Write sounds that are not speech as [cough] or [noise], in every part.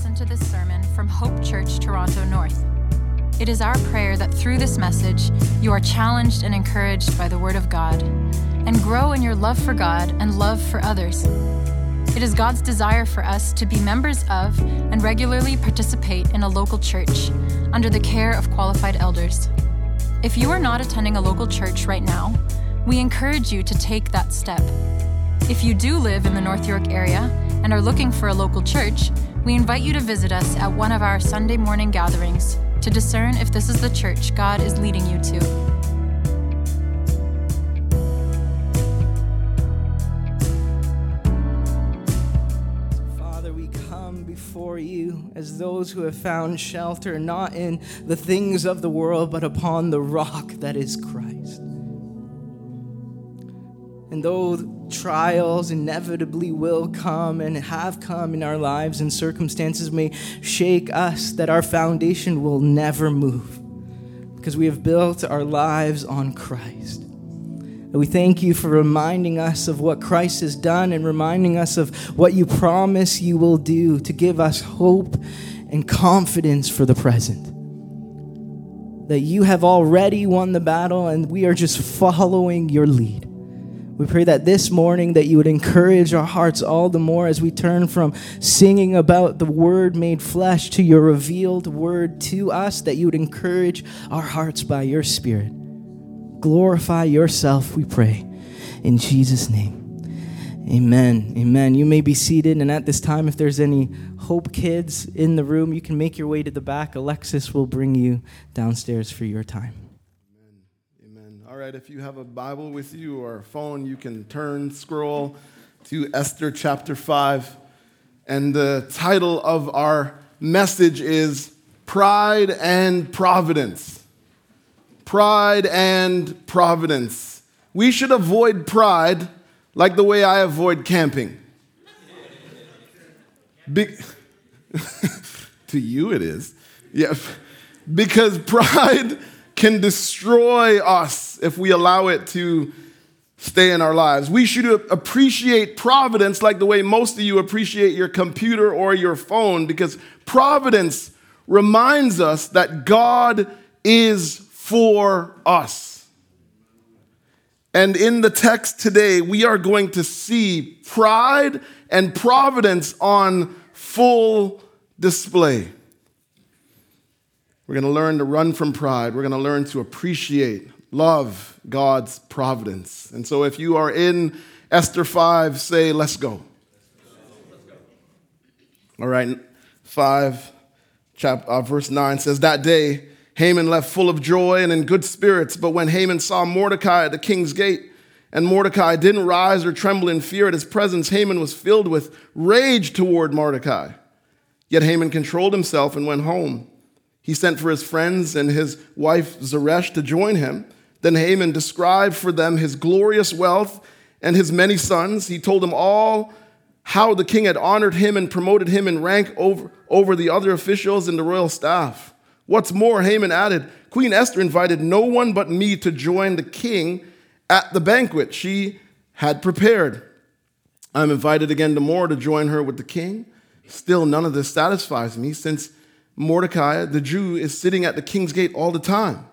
listen to this sermon from Hope Church, Toronto North. It is our prayer that through this message, you are challenged and encouraged by the Word of God and grow in your love for God and love for others. It is God's desire for us to be members of and regularly participate in a local church under the care of qualified elders. If you are not attending a local church right now, we encourage you to take that step. If you do live in the North York area and are looking for a local church, we invite you to visit us at one of our Sunday morning gatherings to discern if this is the church God is leading you to. Father, we come before you as those who have found shelter not in the things of the world, but upon the rock that is Christ. And though trials inevitably will come and have come in our lives, and circumstances may shake us, that our foundation will never move because we have built our lives on Christ. We thank you for reminding us of what Christ has done and reminding us of what you promise you will do to give us hope and confidence for the present. That you have already won the battle and we are just following your lead. We pray that this morning that you would encourage our hearts all the more as we turn from singing about the word made flesh to your revealed word to us that you would encourage our hearts by your spirit. Glorify yourself, we pray. In Jesus' name. Amen. Amen. You may be seated, and at this time, if there's any Hope kids in the room, you can make your way to the back. Alexis will bring you downstairs for your time. Right, if you have a Bible with you or a phone, you can turn, scroll to Esther chapter 5. And the title of our message is Pride and Providence pride and providence. We should avoid pride like the way I avoid camping. Be- [laughs] to you, it is. Yeah. Because pride can destroy us if we allow it to stay in our lives. We should appreciate providence like the way most of you appreciate your computer or your phone, because providence reminds us that God is for us. And in the text today, we are going to see pride and providence on full display. We're going to learn to run from pride. We're going to learn to appreciate, love God's providence. And so if you are in Esther 5, say, let's go. All right, 5, chapter, uh, verse 9 says, That day, Haman left full of joy and in good spirits. But when Haman saw Mordecai at the king's gate, and Mordecai didn't rise or tremble in fear at his presence, Haman was filled with rage toward Mordecai. Yet Haman controlled himself and went home. He sent for his friends and his wife Zeresh to join him. Then Haman described for them his glorious wealth and his many sons. He told them all how the king had honored him and promoted him in rank over, over the other officials in the royal staff. What's more, Haman added, Queen Esther invited no one but me to join the king at the banquet she had prepared. I'm invited again tomorrow to join her with the king. Still, none of this satisfies me since Mordecai, the Jew, is sitting at the king's gate all the time.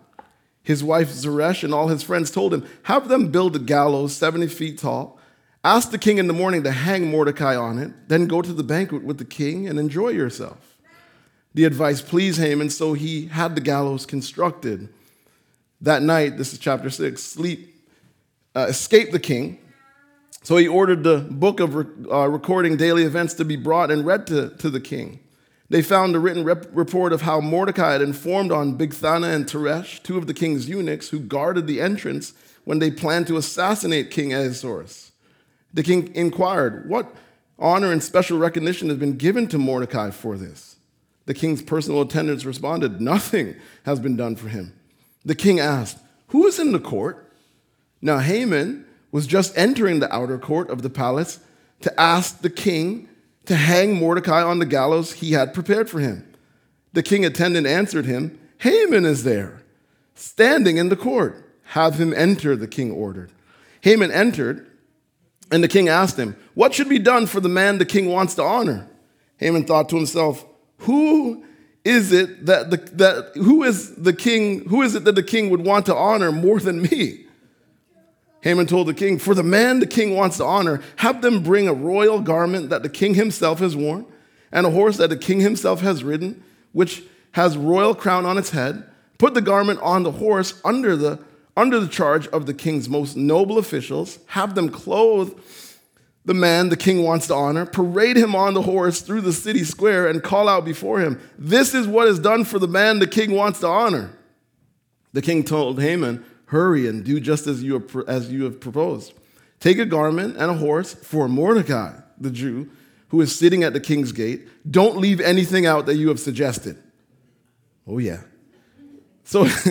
His wife Zeresh and all his friends told him, Have them build a gallows 70 feet tall. Ask the king in the morning to hang Mordecai on it, then go to the banquet with the king and enjoy yourself. The advice pleased Haman, so he had the gallows constructed. That night, this is chapter 6, sleep uh, escaped the king. So he ordered the book of uh, recording daily events to be brought and read to, to the king. They found a written rep- report of how Mordecai had informed on Bigthana and Teresh, two of the king's eunuchs, who guarded the entrance when they planned to assassinate King Ahasuerus. The king inquired, What honor and special recognition has been given to Mordecai for this? The king's personal attendants responded, Nothing has been done for him. The king asked, Who is in the court? Now, Haman was just entering the outer court of the palace to ask the king to hang Mordecai on the gallows he had prepared for him. The king attendant answered him, Haman is there, standing in the court. Have him enter, the king ordered. Haman entered, and the king asked him, What should be done for the man the king wants to honor? Haman thought to himself, Who is it that the that who is the king, who is it that the king would want to honor more than me? Haman told the king, For the man the king wants to honor, have them bring a royal garment that the king himself has worn, and a horse that the king himself has ridden, which has royal crown on its head. Put the garment on the horse under the, under the charge of the king's most noble officials. Have them clothe the man the king wants to honor, parade him on the horse through the city square, and call out before him, This is what is done for the man the king wants to honor. The king told Haman, Hurry and do just as you as you have proposed. Take a garment and a horse for Mordecai, the Jew, who is sitting at the king's gate. Don't leave anything out that you have suggested. Oh, yeah. So [laughs]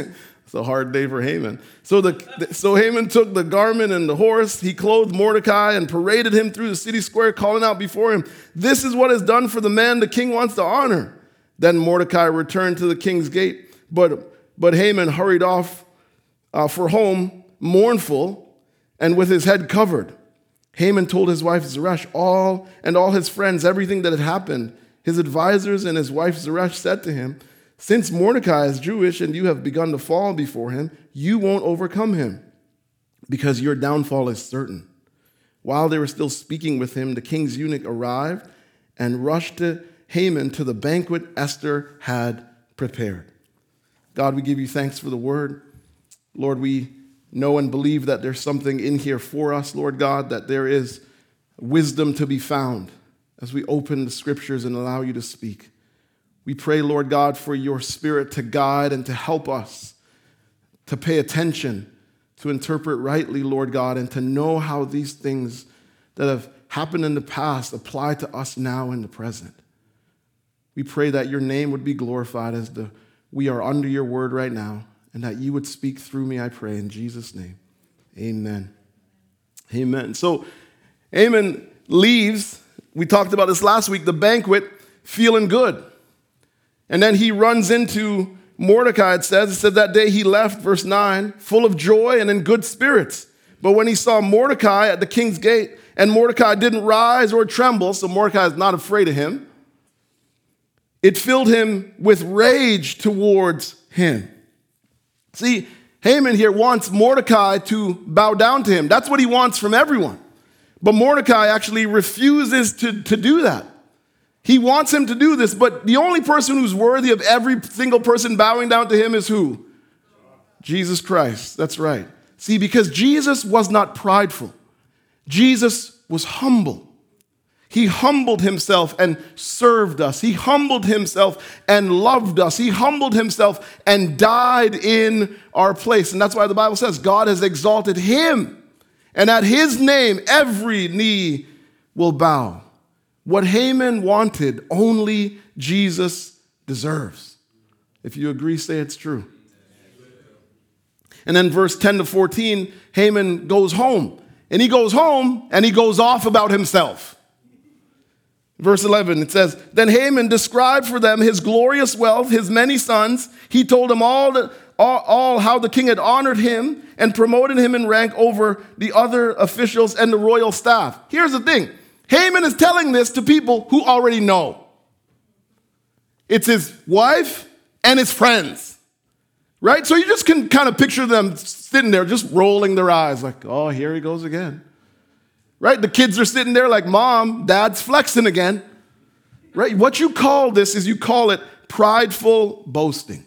it's a hard day for Haman. So, the, so Haman took the garment and the horse. He clothed Mordecai and paraded him through the city square, calling out before him, This is what is done for the man the king wants to honor. Then Mordecai returned to the king's gate, but, but Haman hurried off uh, for home, mournful, and with his head covered. Haman told his wife Zeresh all and all his friends everything that had happened. His advisors and his wife Zeresh said to him, Since Mordecai is Jewish and you have begun to fall before him, you won't overcome him, because your downfall is certain. While they were still speaking with him, the king's eunuch arrived and rushed to Haman to the banquet Esther had prepared. God, we give you thanks for the word. Lord, we know and believe that there's something in here for us, Lord God, that there is wisdom to be found as we open the scriptures and allow you to speak. We pray, Lord God, for your spirit to guide and to help us to pay attention, to interpret rightly, Lord God, and to know how these things that have happened in the past apply to us now in the present. We pray that your name would be glorified as the, we are under your word right now and that you would speak through me, I pray, in Jesus' name. Amen. Amen. So, Haman leaves. We talked about this last week, the banquet, feeling good. And then he runs into Mordecai, it says. It said that day he left, verse 9, full of joy and in good spirits. But when he saw Mordecai at the king's gate, and Mordecai didn't rise or tremble, so Mordecai is not afraid of him, it filled him with rage towards him. See, Haman here wants Mordecai to bow down to him. That's what he wants from everyone. But Mordecai actually refuses to, to do that. He wants him to do this, but the only person who's worthy of every single person bowing down to him is who? Jesus Christ. That's right. See, because Jesus was not prideful, Jesus was humble. He humbled himself and served us. He humbled himself and loved us. He humbled himself and died in our place. And that's why the Bible says God has exalted him. And at his name, every knee will bow. What Haman wanted, only Jesus deserves. If you agree, say it's true. And then verse 10 to 14, Haman goes home. And he goes home and he goes off about himself. Verse 11, it says, Then Haman described for them his glorious wealth, his many sons. He told them all, the, all, all, how the king had honored him and promoted him in rank over the other officials and the royal staff. Here's the thing Haman is telling this to people who already know. It's his wife and his friends, right? So you just can kind of picture them sitting there just rolling their eyes, like, oh, here he goes again right? The kids are sitting there like, Mom, Dad's flexing again, right? What you call this is you call it prideful boasting.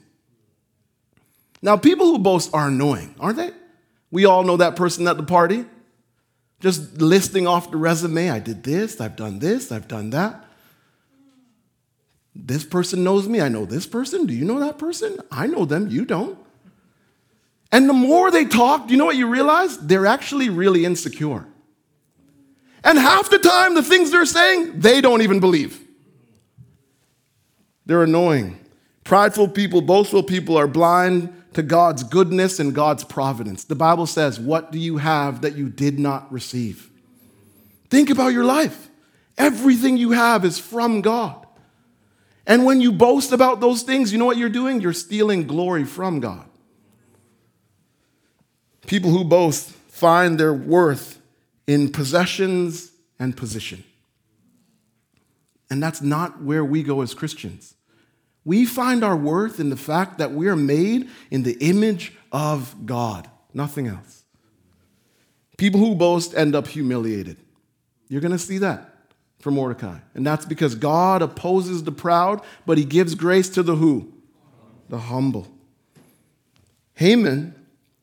Now, people who boast are annoying, aren't they? We all know that person at the party, just listing off the resume. I did this, I've done this, I've done that. This person knows me, I know this person. Do you know that person? I know them, you don't. And the more they talk, do you know what you realize? They're actually really insecure. And half the time, the things they're saying, they don't even believe. They're annoying. Prideful people, boastful people are blind to God's goodness and God's providence. The Bible says, What do you have that you did not receive? Think about your life. Everything you have is from God. And when you boast about those things, you know what you're doing? You're stealing glory from God. People who boast find their worth in possessions and position. And that's not where we go as Christians. We find our worth in the fact that we are made in the image of God, nothing else. People who boast end up humiliated. You're going to see that for Mordecai. And that's because God opposes the proud, but he gives grace to the who? The humble. Haman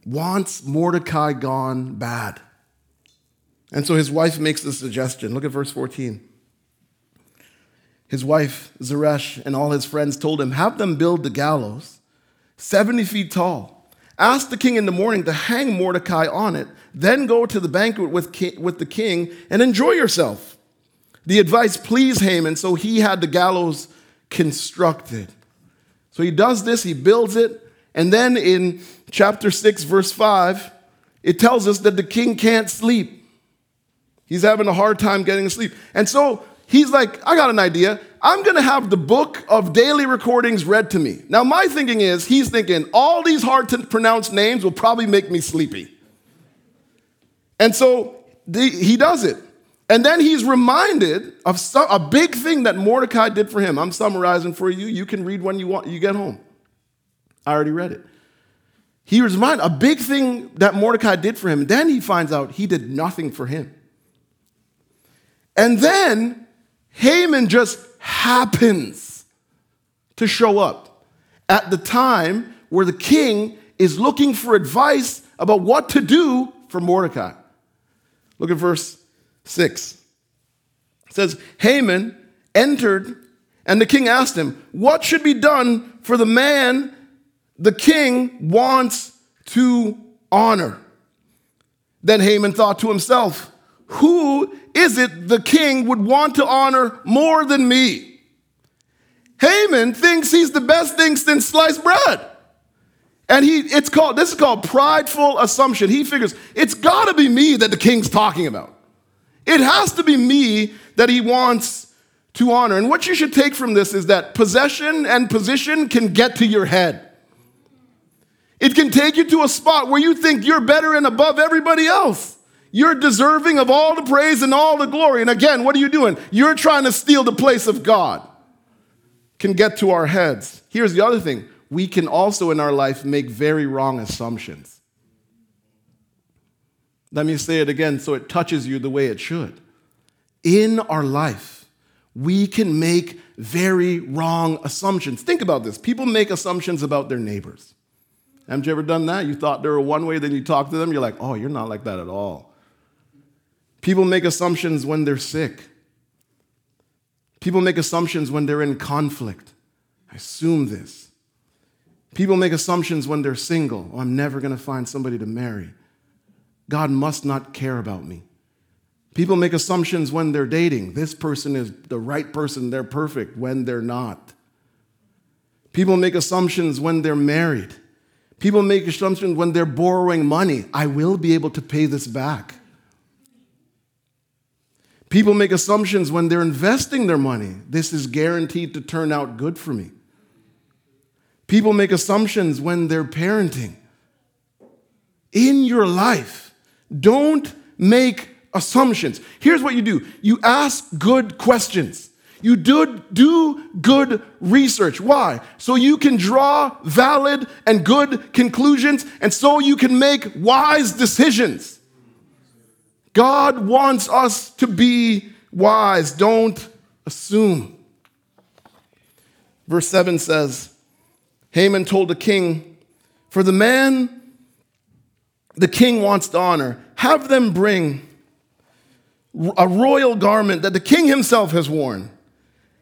wants Mordecai gone bad. And so his wife makes the suggestion. Look at verse 14. His wife, Zeresh, and all his friends told him, Have them build the gallows, 70 feet tall. Ask the king in the morning to hang Mordecai on it, then go to the banquet with, with the king and enjoy yourself. The advice pleased Haman, so he had the gallows constructed. So he does this, he builds it, and then in chapter 6, verse 5, it tells us that the king can't sleep. He's having a hard time getting sleep. And so he's like, I got an idea. I'm going to have the book of daily recordings read to me. Now, my thinking is, he's thinking, all these hard to pronounce names will probably make me sleepy. And so the, he does it. And then he's reminded of some, a big thing that Mordecai did for him. I'm summarizing for you. You can read when you want you get home. I already read it. He was reminded a big thing that Mordecai did for him. Then he finds out he did nothing for him. And then Haman just happens to show up at the time where the king is looking for advice about what to do for Mordecai. Look at verse 6. It says, Haman entered, and the king asked him, What should be done for the man the king wants to honor? Then Haman thought to himself, Who is it the king would want to honor more than me? Haman thinks he's the best thing since sliced bread. And he, it's called, this is called prideful assumption. He figures it's got to be me that the king's talking about. It has to be me that he wants to honor. And what you should take from this is that possession and position can get to your head. It can take you to a spot where you think you're better and above everybody else. You're deserving of all the praise and all the glory. And again, what are you doing? You're trying to steal the place of God. Can get to our heads. Here's the other thing we can also in our life make very wrong assumptions. Let me say it again so it touches you the way it should. In our life, we can make very wrong assumptions. Think about this people make assumptions about their neighbors. Haven't you ever done that? You thought they were one way, then you talk to them, you're like, oh, you're not like that at all. People make assumptions when they're sick. People make assumptions when they're in conflict. I assume this. People make assumptions when they're single. Oh, I'm never going to find somebody to marry. God must not care about me. People make assumptions when they're dating. This person is the right person, they're perfect, when they're not. People make assumptions when they're married. People make assumptions when they're borrowing money. I will be able to pay this back. People make assumptions when they're investing their money. This is guaranteed to turn out good for me. People make assumptions when they're parenting. In your life, don't make assumptions. Here's what you do you ask good questions. You do, do good research. Why? So you can draw valid and good conclusions, and so you can make wise decisions. God wants us to be wise. Don't assume. Verse 7 says Haman told the king, For the man the king wants to honor, have them bring a royal garment that the king himself has worn,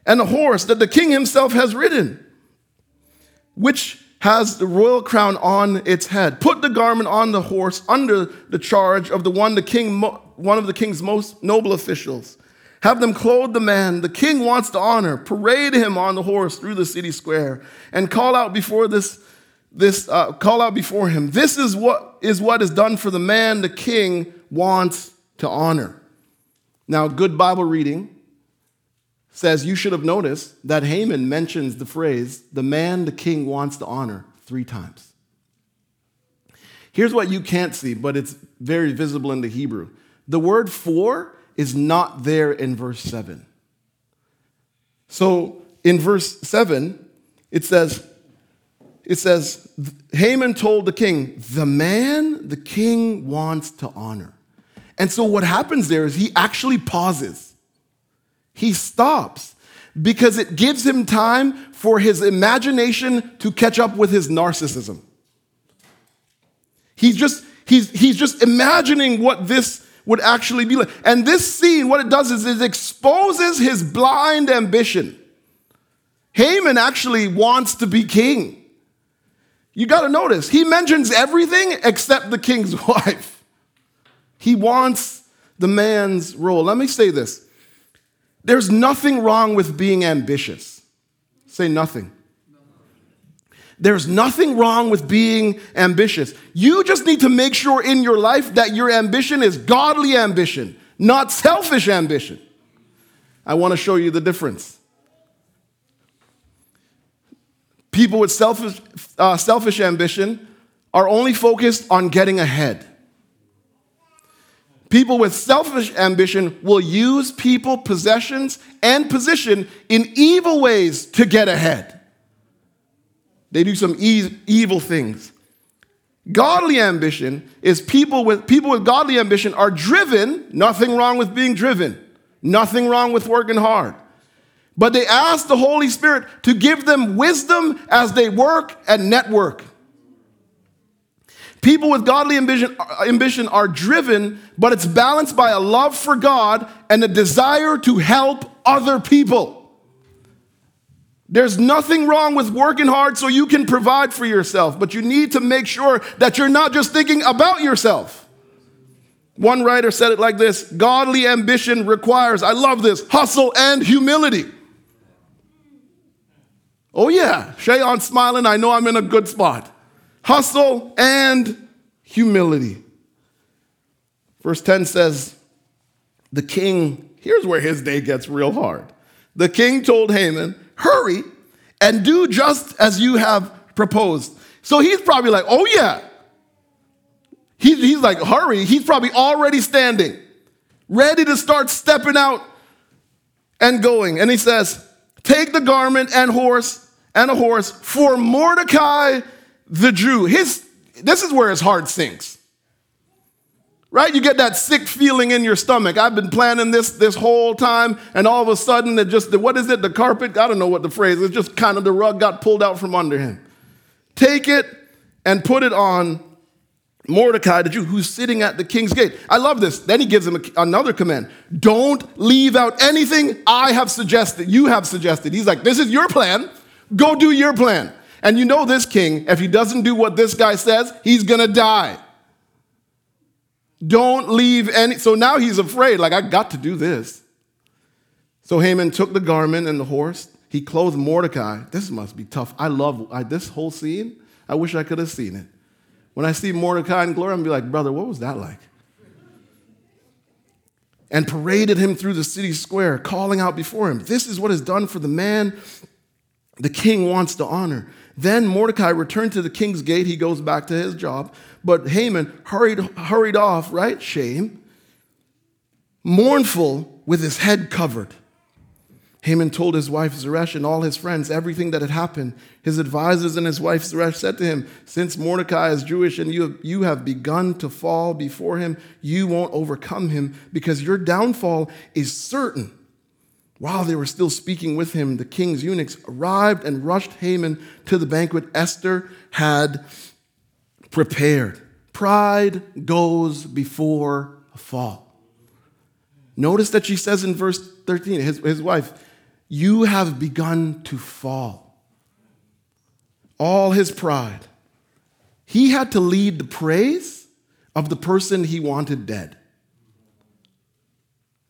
and a horse that the king himself has ridden, which has the royal crown on its head. Put the garment on the horse under the charge of the one the king one of the king's most noble officials. Have them clothe the man the king wants to honor, parade him on the horse through the city square, and call out before this, this uh, call out before him. This is what is what is done for the man the king wants to honor. Now, good Bible reading says you should have noticed that Haman mentions the phrase, the man the king wants to honor, three times. Here's what you can't see, but it's very visible in the Hebrew. The word for is not there in verse 7. So in verse 7, it says, it says, Haman told the king, the man the king wants to honor. And so what happens there is he actually pauses. He stops because it gives him time for his imagination to catch up with his narcissism. He's just, he's, he's just imagining what this would actually be like. And this scene, what it does is it exposes his blind ambition. Haman actually wants to be king. You got to notice, he mentions everything except the king's [laughs] wife. He wants the man's role. Let me say this there's nothing wrong with being ambitious. Say nothing. There's nothing wrong with being ambitious. You just need to make sure in your life that your ambition is godly ambition, not selfish ambition. I want to show you the difference. People with selfish, uh, selfish ambition are only focused on getting ahead. People with selfish ambition will use people, possessions, and position in evil ways to get ahead. They do some e- evil things. Godly ambition is people with people with godly ambition are driven, nothing wrong with being driven. Nothing wrong with working hard. But they ask the Holy Spirit to give them wisdom as they work and network. People with godly ambition, ambition are driven, but it's balanced by a love for God and a desire to help other people. There's nothing wrong with working hard so you can provide for yourself, but you need to make sure that you're not just thinking about yourself. One writer said it like this Godly ambition requires, I love this, hustle and humility. Oh, yeah, Shayon smiling. I know I'm in a good spot. Hustle and humility. Verse 10 says, The king, here's where his day gets real hard. The king told Haman, Hurry and do just as you have proposed. So he's probably like, Oh, yeah. He, he's like, Hurry. He's probably already standing, ready to start stepping out and going. And he says, Take the garment and horse and a horse for Mordecai the Jew. His, this is where his heart sinks. Right? You get that sick feeling in your stomach. I've been planning this this whole time, and all of a sudden, it just, what is it? The carpet? I don't know what the phrase is. Just kind of the rug got pulled out from under him. Take it and put it on Mordecai the Jew, who's sitting at the king's gate. I love this. Then he gives him a, another command Don't leave out anything I have suggested, you have suggested. He's like, This is your plan. Go do your plan. And you know this king, if he doesn't do what this guy says, he's gonna die. Don't leave any. So now he's afraid, like, I got to do this. So Haman took the garment and the horse. He clothed Mordecai. This must be tough. I love I, this whole scene. I wish I could have seen it. When I see Mordecai in glory, I'm be like, brother, what was that like? And paraded him through the city square, calling out before him, This is what is done for the man the king wants to honor. Then Mordecai returned to the king's gate. He goes back to his job. But Haman hurried, hurried off, right? Shame. Mournful with his head covered. Haman told his wife Zeresh and all his friends everything that had happened. His advisors and his wife Zeresh said to him, Since Mordecai is Jewish and you you have begun to fall before him, you won't overcome him because your downfall is certain. While they were still speaking with him, the king's eunuchs arrived and rushed Haman to the banquet Esther had prepared. Pride goes before a fall. Notice that she says in verse 13, his, his wife, You have begun to fall. All his pride. He had to lead the praise of the person he wanted dead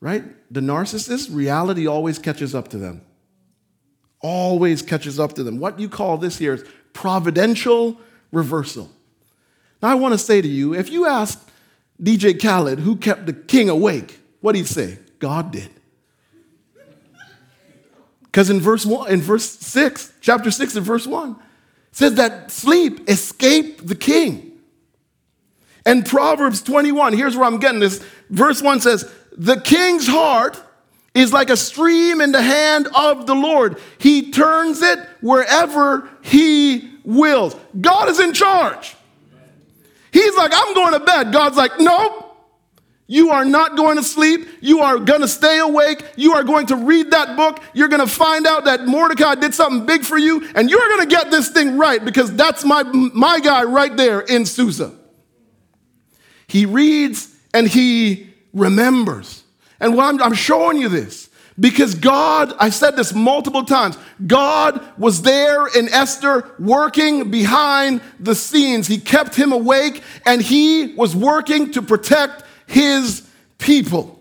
right? The narcissist, reality always catches up to them. Always catches up to them. What you call this here is providential reversal. Now, I want to say to you if you ask DJ Khaled who kept the king awake, what do he say? God did. Because in verse one, in verse six, chapter six and verse one, says that sleep escaped the king. And Proverbs 21, here's where I'm getting this. Verse 1 says, the king's heart is like a stream in the hand of the Lord. He turns it wherever He wills. God is in charge. He's like, I'm going to bed. God's like, nope. You are not going to sleep. You are going to stay awake. You are going to read that book. You're going to find out that Mordecai did something big for you, and you're going to get this thing right because that's my, my guy right there in Susa. He reads and he remembers. And I'm, I'm showing you this because God, I said this multiple times, God was there in Esther working behind the scenes. He kept him awake and he was working to protect his people.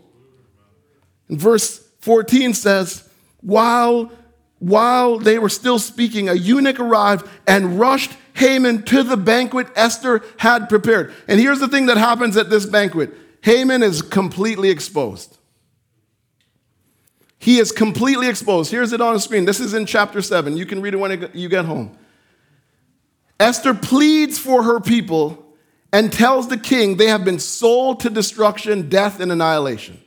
And verse 14 says, while, while they were still speaking, a eunuch arrived and rushed Haman to the banquet Esther had prepared. And here's the thing that happens at this banquet Haman is completely exposed. He is completely exposed. Here's it on the screen. This is in chapter 7. You can read it when you get home. Esther pleads for her people and tells the king they have been sold to destruction, death, and annihilation.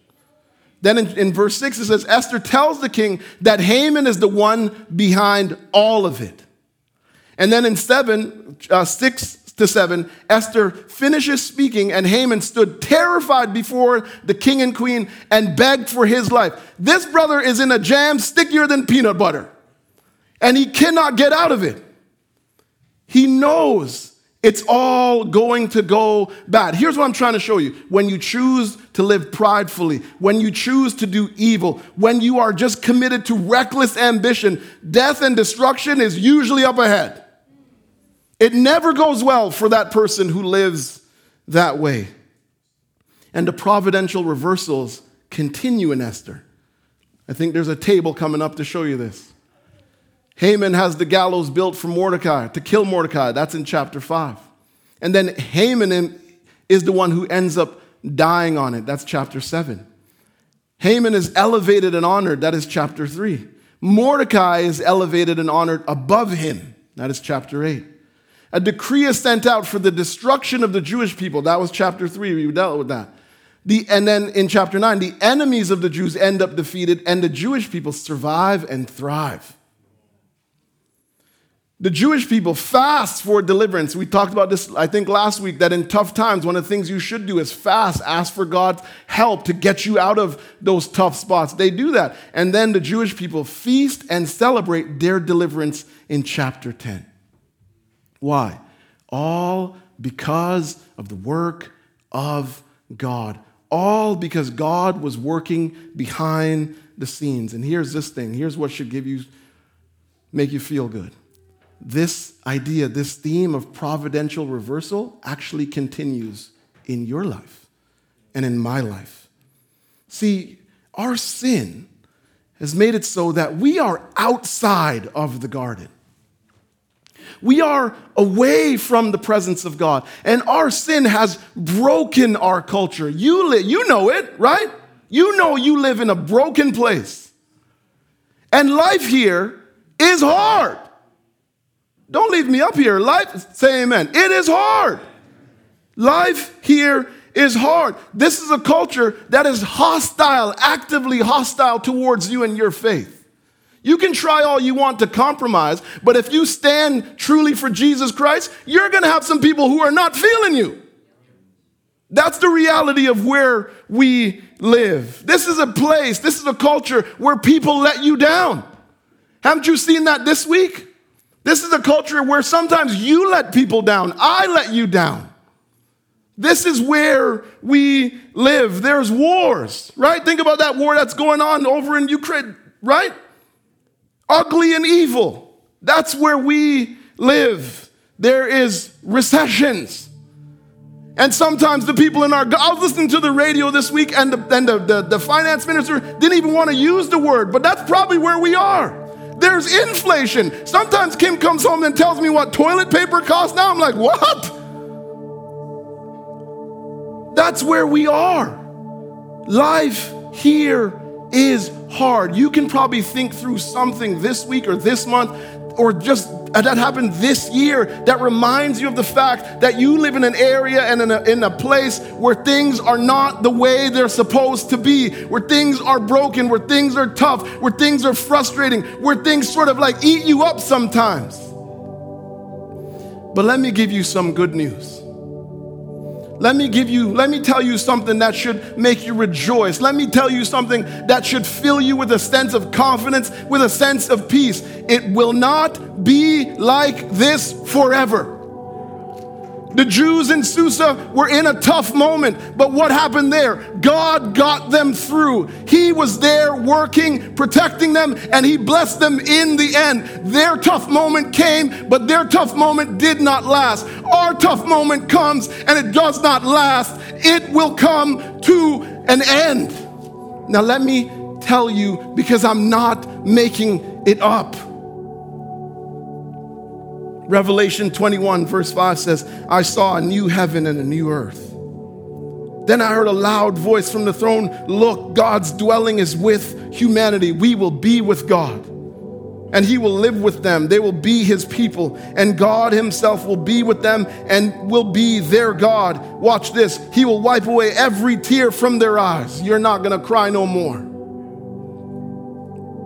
Then in, in, verse 6, it says Esther tells the king that Haman is the one behind all of it. And then in 7, uh, 6 to 7, Esther finishes speaking, and Haman stood terrified before the king and queen and begged for his life. This brother is in a jam stickier than peanut butter, and he cannot get out of it. He knows it's all going to go bad. Here's what I'm trying to show you. When you choose to live pridefully, when you choose to do evil, when you are just committed to reckless ambition, death and destruction is usually up ahead. It never goes well for that person who lives that way. And the providential reversals continue in Esther. I think there's a table coming up to show you this. Haman has the gallows built for Mordecai, to kill Mordecai. That's in chapter 5. And then Haman is the one who ends up dying on it. That's chapter 7. Haman is elevated and honored. That is chapter 3. Mordecai is elevated and honored above him. That is chapter 8. A decree is sent out for the destruction of the Jewish people. That was chapter 3. We dealt with that. The, and then in chapter 9, the enemies of the Jews end up defeated, and the Jewish people survive and thrive. The Jewish people fast for deliverance. We talked about this, I think, last week that in tough times, one of the things you should do is fast, ask for God's help to get you out of those tough spots. They do that. And then the Jewish people feast and celebrate their deliverance in chapter 10. Why? All because of the work of God. All because God was working behind the scenes. And here's this thing here's what should give you, make you feel good this idea, this theme of providential reversal actually continues in your life and in my life. See, our sin has made it so that we are outside of the garden. We are away from the presence of God. And our sin has broken our culture. You, li- you know it, right? You know you live in a broken place. And life here is hard. Don't leave me up here. Life, say amen. It is hard. Life here is hard. This is a culture that is hostile, actively hostile towards you and your faith. You can try all you want to compromise, but if you stand truly for Jesus Christ, you're going to have some people who are not feeling you. That's the reality of where we live. This is a place, this is a culture where people let you down. Haven't you seen that this week? This is a culture where sometimes you let people down, I let you down. This is where we live. There's wars, right? Think about that war that's going on over in Ukraine, right? Ugly and evil. That's where we live. There is recessions. And sometimes the people in our, I was listening to the radio this week, and the, and the, the, the finance minister didn't even want to use the word, but that's probably where we are. There's inflation. Sometimes Kim comes home and tells me what toilet paper costs now. I'm like, what? That's where we are. Life here is hard. You can probably think through something this week or this month or just uh, that happened this year that reminds you of the fact that you live in an area and in a, in a place where things are not the way they're supposed to be, where things are broken, where things are tough, where things are frustrating, where things sort of like eat you up sometimes. But let me give you some good news. Let me give you, let me tell you something that should make you rejoice. Let me tell you something that should fill you with a sense of confidence, with a sense of peace. It will not be like this forever. The Jews in Susa were in a tough moment, but what happened there? God got them through. He was there working, protecting them, and He blessed them in the end. Their tough moment came, but their tough moment did not last. Our tough moment comes and it does not last. It will come to an end. Now, let me tell you, because I'm not making it up. Revelation 21, verse 5 says, I saw a new heaven and a new earth. Then I heard a loud voice from the throne Look, God's dwelling is with humanity. We will be with God, and He will live with them. They will be His people, and God Himself will be with them and will be their God. Watch this He will wipe away every tear from their eyes. You're not going to cry no more.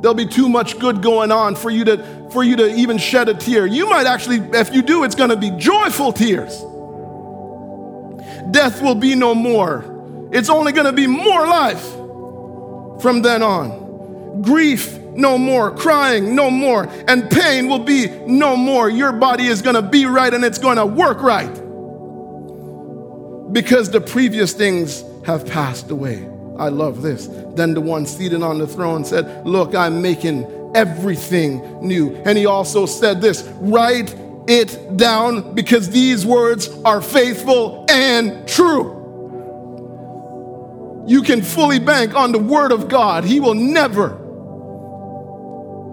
There'll be too much good going on for you to for you to even shed a tear. You might actually, if you do, it's going to be joyful tears. Death will be no more. It's only going to be more life from then on. Grief no more, crying no more, and pain will be no more. Your body is going to be right and it's going to work right because the previous things have passed away. I love this. Then the one seated on the throne said, Look, I'm making everything new. And he also said this write it down because these words are faithful and true. You can fully bank on the word of God. He will never,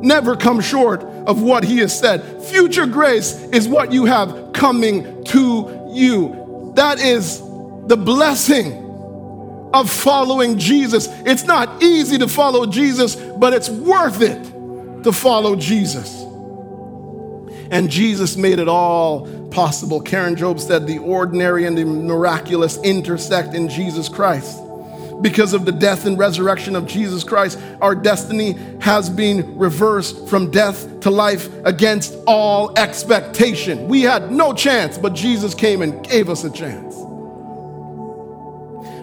never come short of what he has said. Future grace is what you have coming to you. That is the blessing of following Jesus. It's not easy to follow Jesus, but it's worth it to follow Jesus. And Jesus made it all possible. Karen Jobes said the ordinary and the miraculous intersect in Jesus Christ. Because of the death and resurrection of Jesus Christ, our destiny has been reversed from death to life against all expectation. We had no chance, but Jesus came and gave us a chance.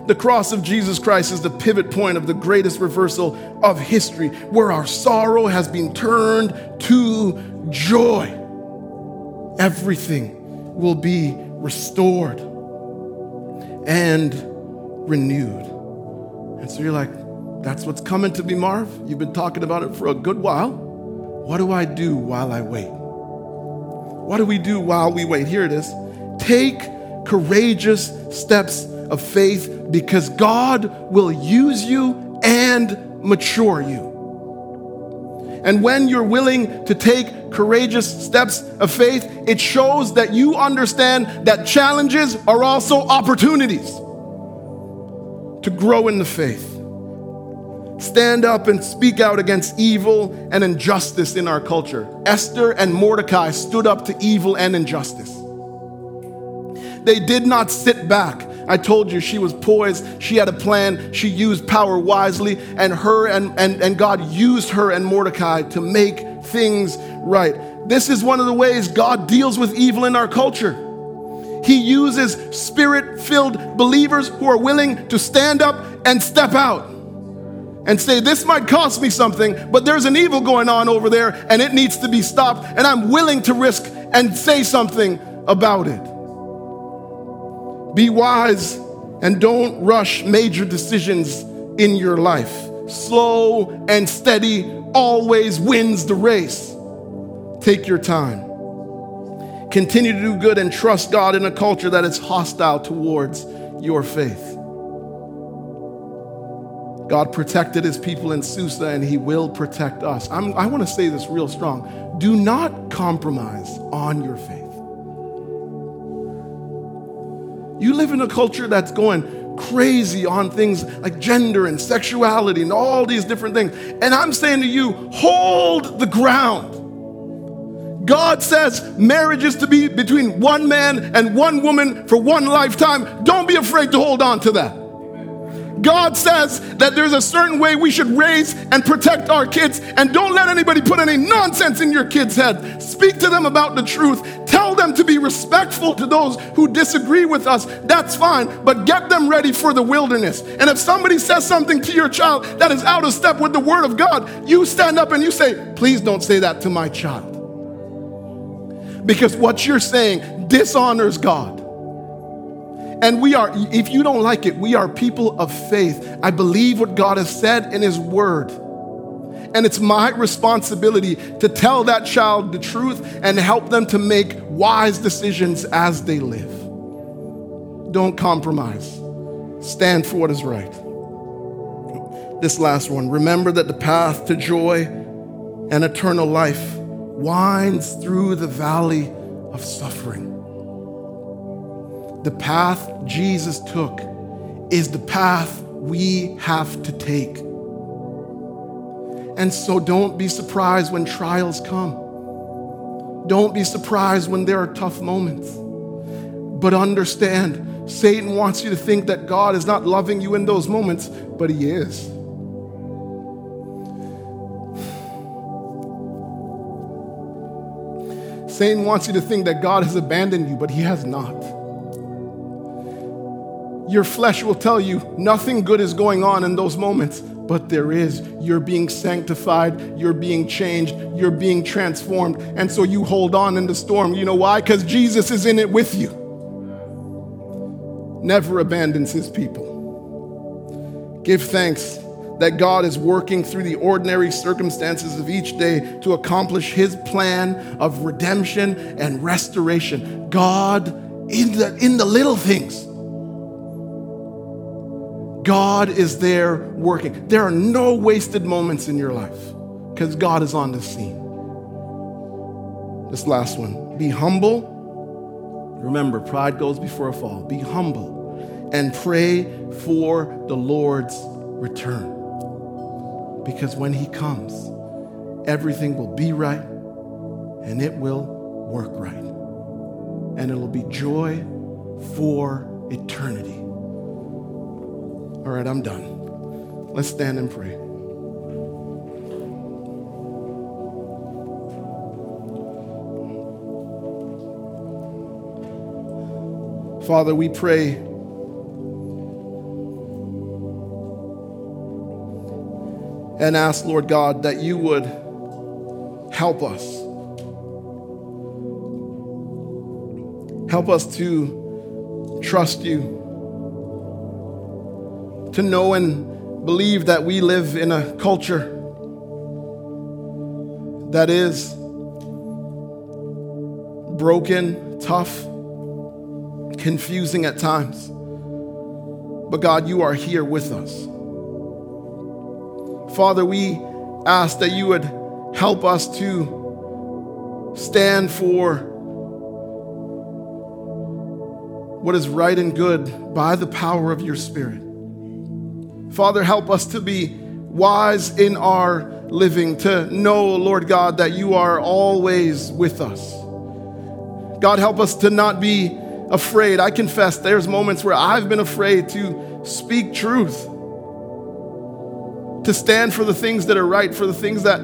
The cross of Jesus Christ is the pivot point of the greatest reversal of history, where our sorrow has been turned to joy. Everything will be restored and renewed. And so you're like, that's what's coming to me, Marv. You've been talking about it for a good while. What do I do while I wait? What do we do while we wait? Here it is. Take courageous steps of faith because God will use you and mature you. And when you're willing to take courageous steps of faith, it shows that you understand that challenges are also opportunities to grow in the faith. Stand up and speak out against evil and injustice in our culture. Esther and Mordecai stood up to evil and injustice. They did not sit back I told you she was poised, she had a plan, she used power wisely, and her and, and, and God used her and Mordecai to make things right. This is one of the ways God deals with evil in our culture. He uses spirit filled believers who are willing to stand up and step out and say, This might cost me something, but there's an evil going on over there and it needs to be stopped, and I'm willing to risk and say something about it. Be wise and don't rush major decisions in your life. Slow and steady always wins the race. Take your time. Continue to do good and trust God in a culture that is hostile towards your faith. God protected his people in Susa and he will protect us. I'm, i want to say this real strong. Do not compromise on your faith. You live in a culture that's going crazy on things like gender and sexuality and all these different things. And I'm saying to you, hold the ground. God says marriage is to be between one man and one woman for one lifetime. Don't be afraid to hold on to that. God says that there's a certain way we should raise and protect our kids, and don't let anybody put any nonsense in your kids' head. Speak to them about the truth. Tell them to be respectful to those who disagree with us. That's fine, but get them ready for the wilderness. And if somebody says something to your child that is out of step with the Word of God, you stand up and you say, Please don't say that to my child. Because what you're saying dishonors God. And we are, if you don't like it, we are people of faith. I believe what God has said in His Word. And it's my responsibility to tell that child the truth and help them to make wise decisions as they live. Don't compromise, stand for what is right. This last one remember that the path to joy and eternal life winds through the valley of suffering. The path Jesus took is the path we have to take. And so don't be surprised when trials come. Don't be surprised when there are tough moments. But understand, Satan wants you to think that God is not loving you in those moments, but He is. Satan wants you to think that God has abandoned you, but He has not your flesh will tell you nothing good is going on in those moments, but there is. You're being sanctified, you're being changed, you're being transformed. And so you hold on in the storm. You know why? Because Jesus is in it with you. Never abandons his people. Give thanks that God is working through the ordinary circumstances of each day to accomplish his plan of redemption and restoration. God, in the, in the little things, God is there working. There are no wasted moments in your life because God is on the scene. This last one be humble. Remember, pride goes before a fall. Be humble and pray for the Lord's return. Because when He comes, everything will be right and it will work right. And it'll be joy for eternity. All right, I'm done. Let's stand and pray. Father, we pray and ask, Lord God, that you would help us. Help us to trust you to know and believe that we live in a culture that is broken, tough, confusing at times. But God, you are here with us. Father, we ask that you would help us to stand for what is right and good by the power of your Spirit. Father, help us to be wise in our living, to know, Lord God, that you are always with us. God, help us to not be afraid. I confess there's moments where I've been afraid to speak truth, to stand for the things that are right, for the things that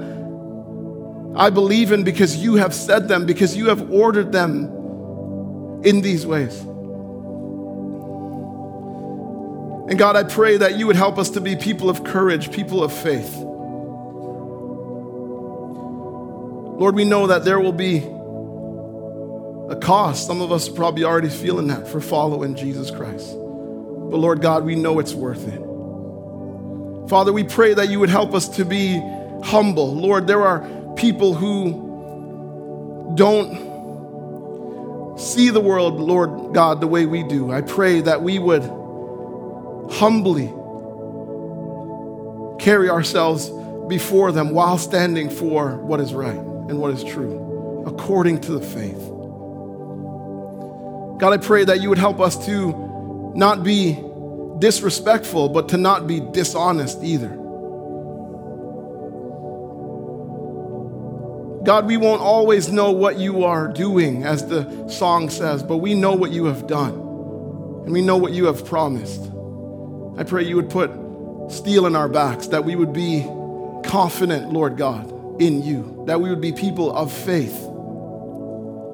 I believe in because you have said them, because you have ordered them in these ways. And God, I pray that you would help us to be people of courage, people of faith. Lord, we know that there will be a cost. Some of us are probably already feeling that for following Jesus Christ. But Lord God, we know it's worth it. Father, we pray that you would help us to be humble. Lord, there are people who don't see the world, Lord God, the way we do. I pray that we would humbly carry ourselves before them while standing for what is right and what is true, according to the faith. God, I pray that you would help us to not be disrespectful, but to not be dishonest either. God, we won't always know what you are doing, as the song says, but we know what you have done. And we know what you have promised. I pray you would put steel in our backs, that we would be confident, Lord God, in you, that we would be people of faith,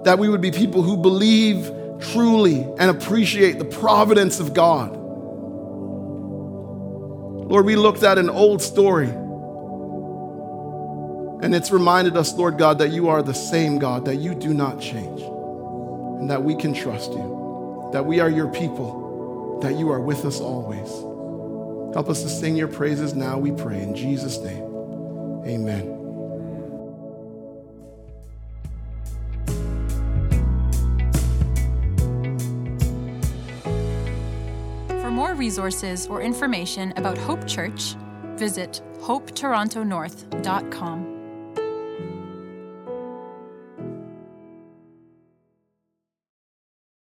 that we would be people who believe truly and appreciate the providence of God. Lord, we looked at an old story and it's reminded us, Lord God, that you are the same God, that you do not change, and that we can trust you, that we are your people, that you are with us always. Help us to sing your praises now, we pray. In Jesus' name, amen. For more resources or information about Hope Church, visit hopetorontonorth.com.